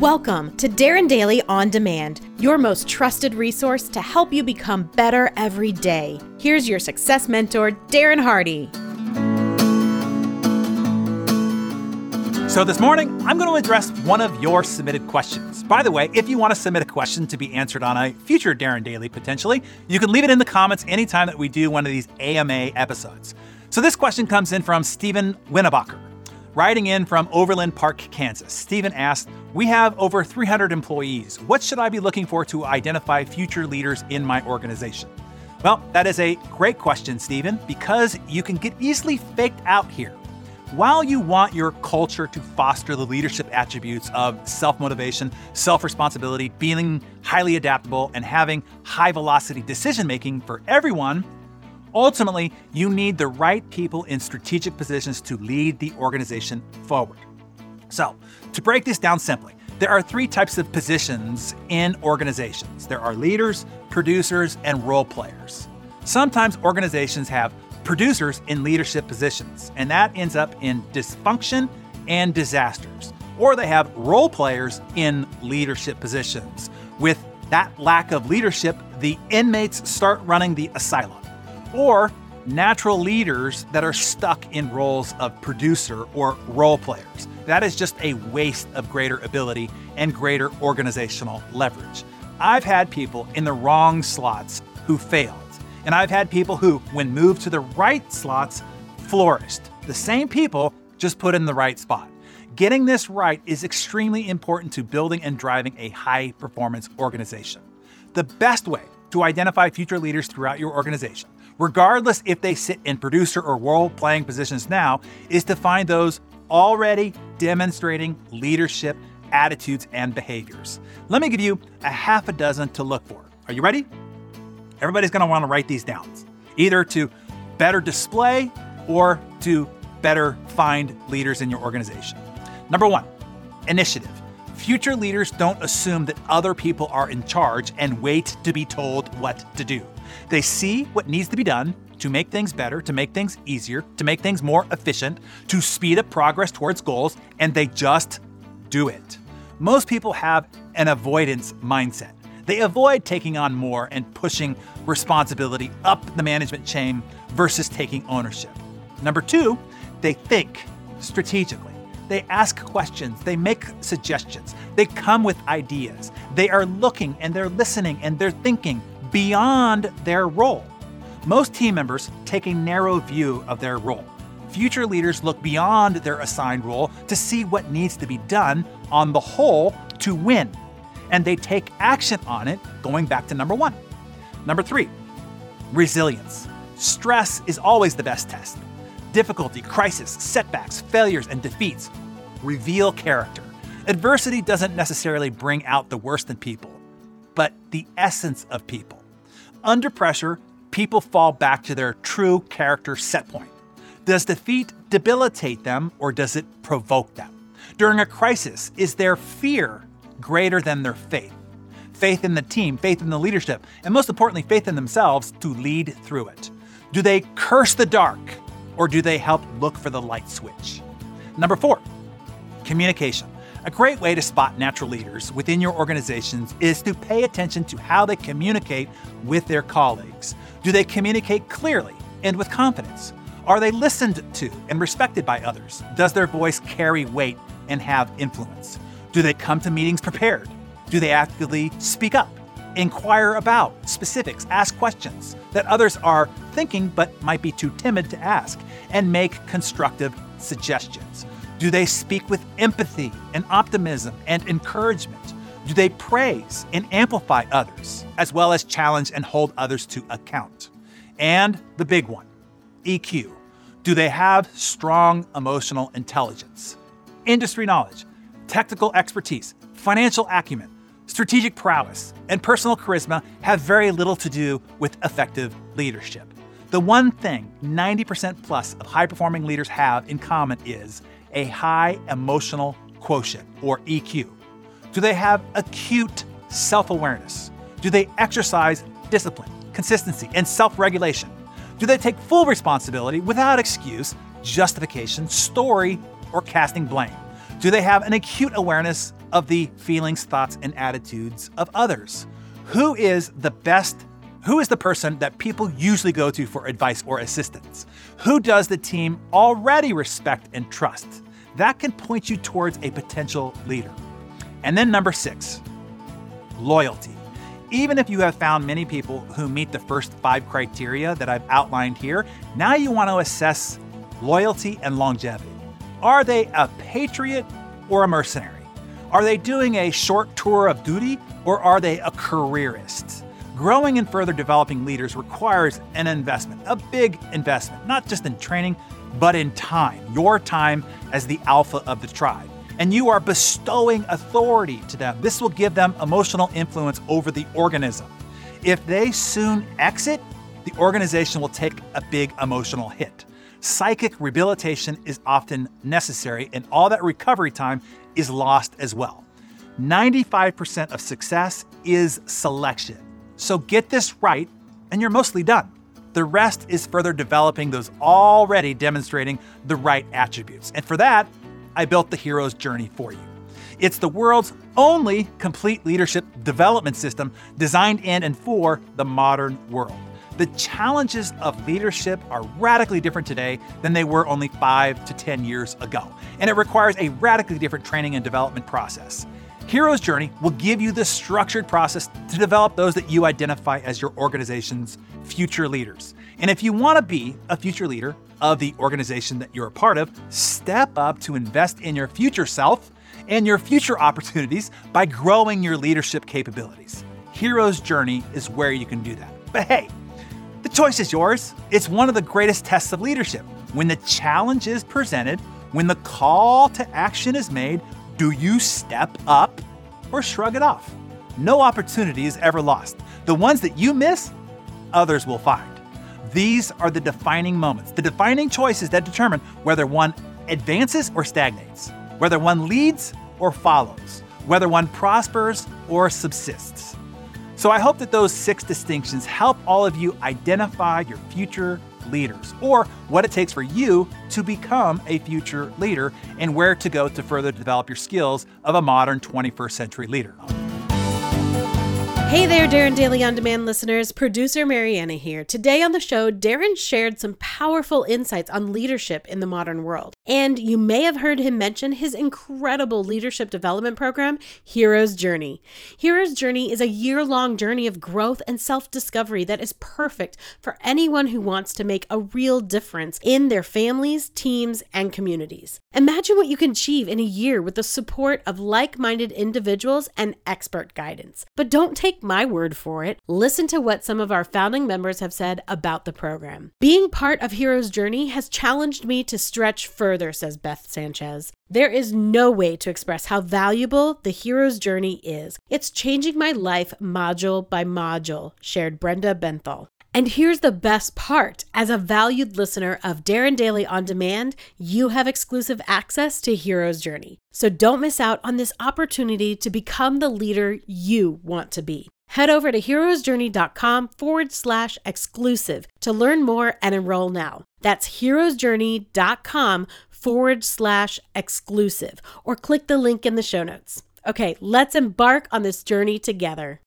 Welcome to Darren Daily On Demand, your most trusted resource to help you become better every day. Here's your success mentor, Darren Hardy. So, this morning, I'm going to address one of your submitted questions. By the way, if you want to submit a question to be answered on a future Darren Daily potentially, you can leave it in the comments anytime that we do one of these AMA episodes. So, this question comes in from Stephen Winnebacher. Writing in from Overland Park, Kansas, Stephen asked, We have over 300 employees. What should I be looking for to identify future leaders in my organization? Well, that is a great question, Stephen, because you can get easily faked out here. While you want your culture to foster the leadership attributes of self motivation, self responsibility, being highly adaptable, and having high velocity decision making for everyone, Ultimately, you need the right people in strategic positions to lead the organization forward. So, to break this down simply, there are three types of positions in organizations there are leaders, producers, and role players. Sometimes organizations have producers in leadership positions, and that ends up in dysfunction and disasters. Or they have role players in leadership positions. With that lack of leadership, the inmates start running the asylum or natural leaders that are stuck in roles of producer or role players. That is just a waste of greater ability and greater organizational leverage. I've had people in the wrong slots who failed, and I've had people who, when moved to the right slots, flourished. The same people just put in the right spot. Getting this right is extremely important to building and driving a high performance organization. The best way to identify future leaders throughout your organization regardless if they sit in producer or role playing positions now, is to find those already demonstrating leadership attitudes and behaviors. Let me give you a half a dozen to look for. Are you ready? Everybody's going to want to write these down, either to better display or to better find leaders in your organization. Number one, initiative. Future leaders don't assume that other people are in charge and wait to be told what to do. They see what needs to be done to make things better, to make things easier, to make things more efficient, to speed up progress towards goals, and they just do it. Most people have an avoidance mindset. They avoid taking on more and pushing responsibility up the management chain versus taking ownership. Number two, they think strategically. They ask questions, they make suggestions, they come with ideas. They are looking and they're listening and they're thinking beyond their role. Most team members take a narrow view of their role. Future leaders look beyond their assigned role to see what needs to be done on the whole to win. And they take action on it, going back to number one. Number three, resilience. Stress is always the best test. Difficulty, crisis, setbacks, failures, and defeats reveal character. Adversity doesn't necessarily bring out the worst in people, but the essence of people. Under pressure, people fall back to their true character set point. Does defeat debilitate them or does it provoke them? During a crisis, is their fear greater than their faith? Faith in the team, faith in the leadership, and most importantly, faith in themselves to lead through it. Do they curse the dark or do they help look for the light switch? Number four, communication. A great way to spot natural leaders within your organizations is to pay attention to how they communicate with their colleagues. Do they communicate clearly and with confidence? Are they listened to and respected by others? Does their voice carry weight and have influence? Do they come to meetings prepared? Do they actively speak up, inquire about specifics, ask questions that others are thinking but might be too timid to ask, and make constructive suggestions? Do they speak with empathy and optimism and encouragement? Do they praise and amplify others, as well as challenge and hold others to account? And the big one EQ. Do they have strong emotional intelligence, industry knowledge, technical expertise, financial acumen, strategic prowess, and personal charisma have very little to do with effective leadership. The one thing 90% plus of high performing leaders have in common is a high emotional quotient, or EQ? Do they have acute self awareness? Do they exercise discipline, consistency, and self regulation? Do they take full responsibility without excuse, justification, story, or casting blame? Do they have an acute awareness of the feelings, thoughts, and attitudes of others? Who is the best? Who is the person that people usually go to for advice or assistance? Who does the team already respect and trust? That can point you towards a potential leader. And then number six, loyalty. Even if you have found many people who meet the first five criteria that I've outlined here, now you want to assess loyalty and longevity. Are they a patriot or a mercenary? Are they doing a short tour of duty or are they a careerist? Growing and further developing leaders requires an investment, a big investment, not just in training, but in time, your time as the alpha of the tribe. And you are bestowing authority to them. This will give them emotional influence over the organism. If they soon exit, the organization will take a big emotional hit. Psychic rehabilitation is often necessary, and all that recovery time is lost as well. 95% of success is selection. So get this right, and you're mostly done. The rest is further developing those already demonstrating the right attributes. And for that, I built the Hero's Journey for you. It's the world's only complete leadership development system designed in and for the modern world. The challenges of leadership are radically different today than they were only five to 10 years ago, and it requires a radically different training and development process. Hero's Journey will give you the structured process to develop those that you identify as your organization's future leaders. And if you want to be a future leader of the organization that you're a part of, step up to invest in your future self and your future opportunities by growing your leadership capabilities. Hero's Journey is where you can do that. But hey, the choice is yours. It's one of the greatest tests of leadership. When the challenge is presented, when the call to action is made, do you step up or shrug it off? No opportunity is ever lost. The ones that you miss, others will find. These are the defining moments, the defining choices that determine whether one advances or stagnates, whether one leads or follows, whether one prospers or subsists. So I hope that those six distinctions help all of you identify your future leaders or what it takes for you to become a future leader and where to go to further develop your skills of a modern 21st century leader. Hey there, Darren Daily On Demand listeners. Producer Mariana here. Today on the show, Darren shared some powerful insights on leadership in the modern world. And you may have heard him mention his incredible leadership development program, Hero's Journey. Hero's Journey is a year long journey of growth and self discovery that is perfect for anyone who wants to make a real difference in their families, teams, and communities. Imagine what you can achieve in a year with the support of like minded individuals and expert guidance. But don't take my word for it. Listen to what some of our founding members have said about the program. Being part of Hero's Journey has challenged me to stretch further, says Beth Sanchez. There is no way to express how valuable the Hero's Journey is. It's changing my life module by module, shared Brenda Benthal. And here's the best part as a valued listener of Darren Daily On Demand, you have exclusive access to Hero's Journey. So don't miss out on this opportunity to become the leader you want to be. Head over to heroesjourney.com forward slash exclusive to learn more and enroll now. That's heroesjourney.com forward slash exclusive, or click the link in the show notes. Okay, let's embark on this journey together.